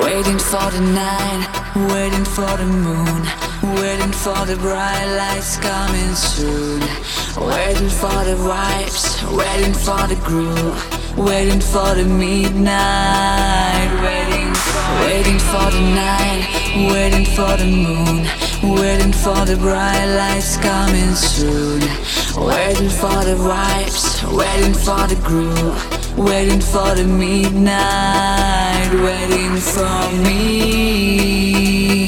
Waiting for the night, waiting for the moon, waiting for the bright lights coming soon. Waiting for the vibes, waiting for the groove, waiting for the midnight. Waiting for, waiting for the night, waiting for the moon, waiting for the bright lights coming soon. Waiting for the vibes, waiting for the groove. Waiting for the midnight, waiting for me.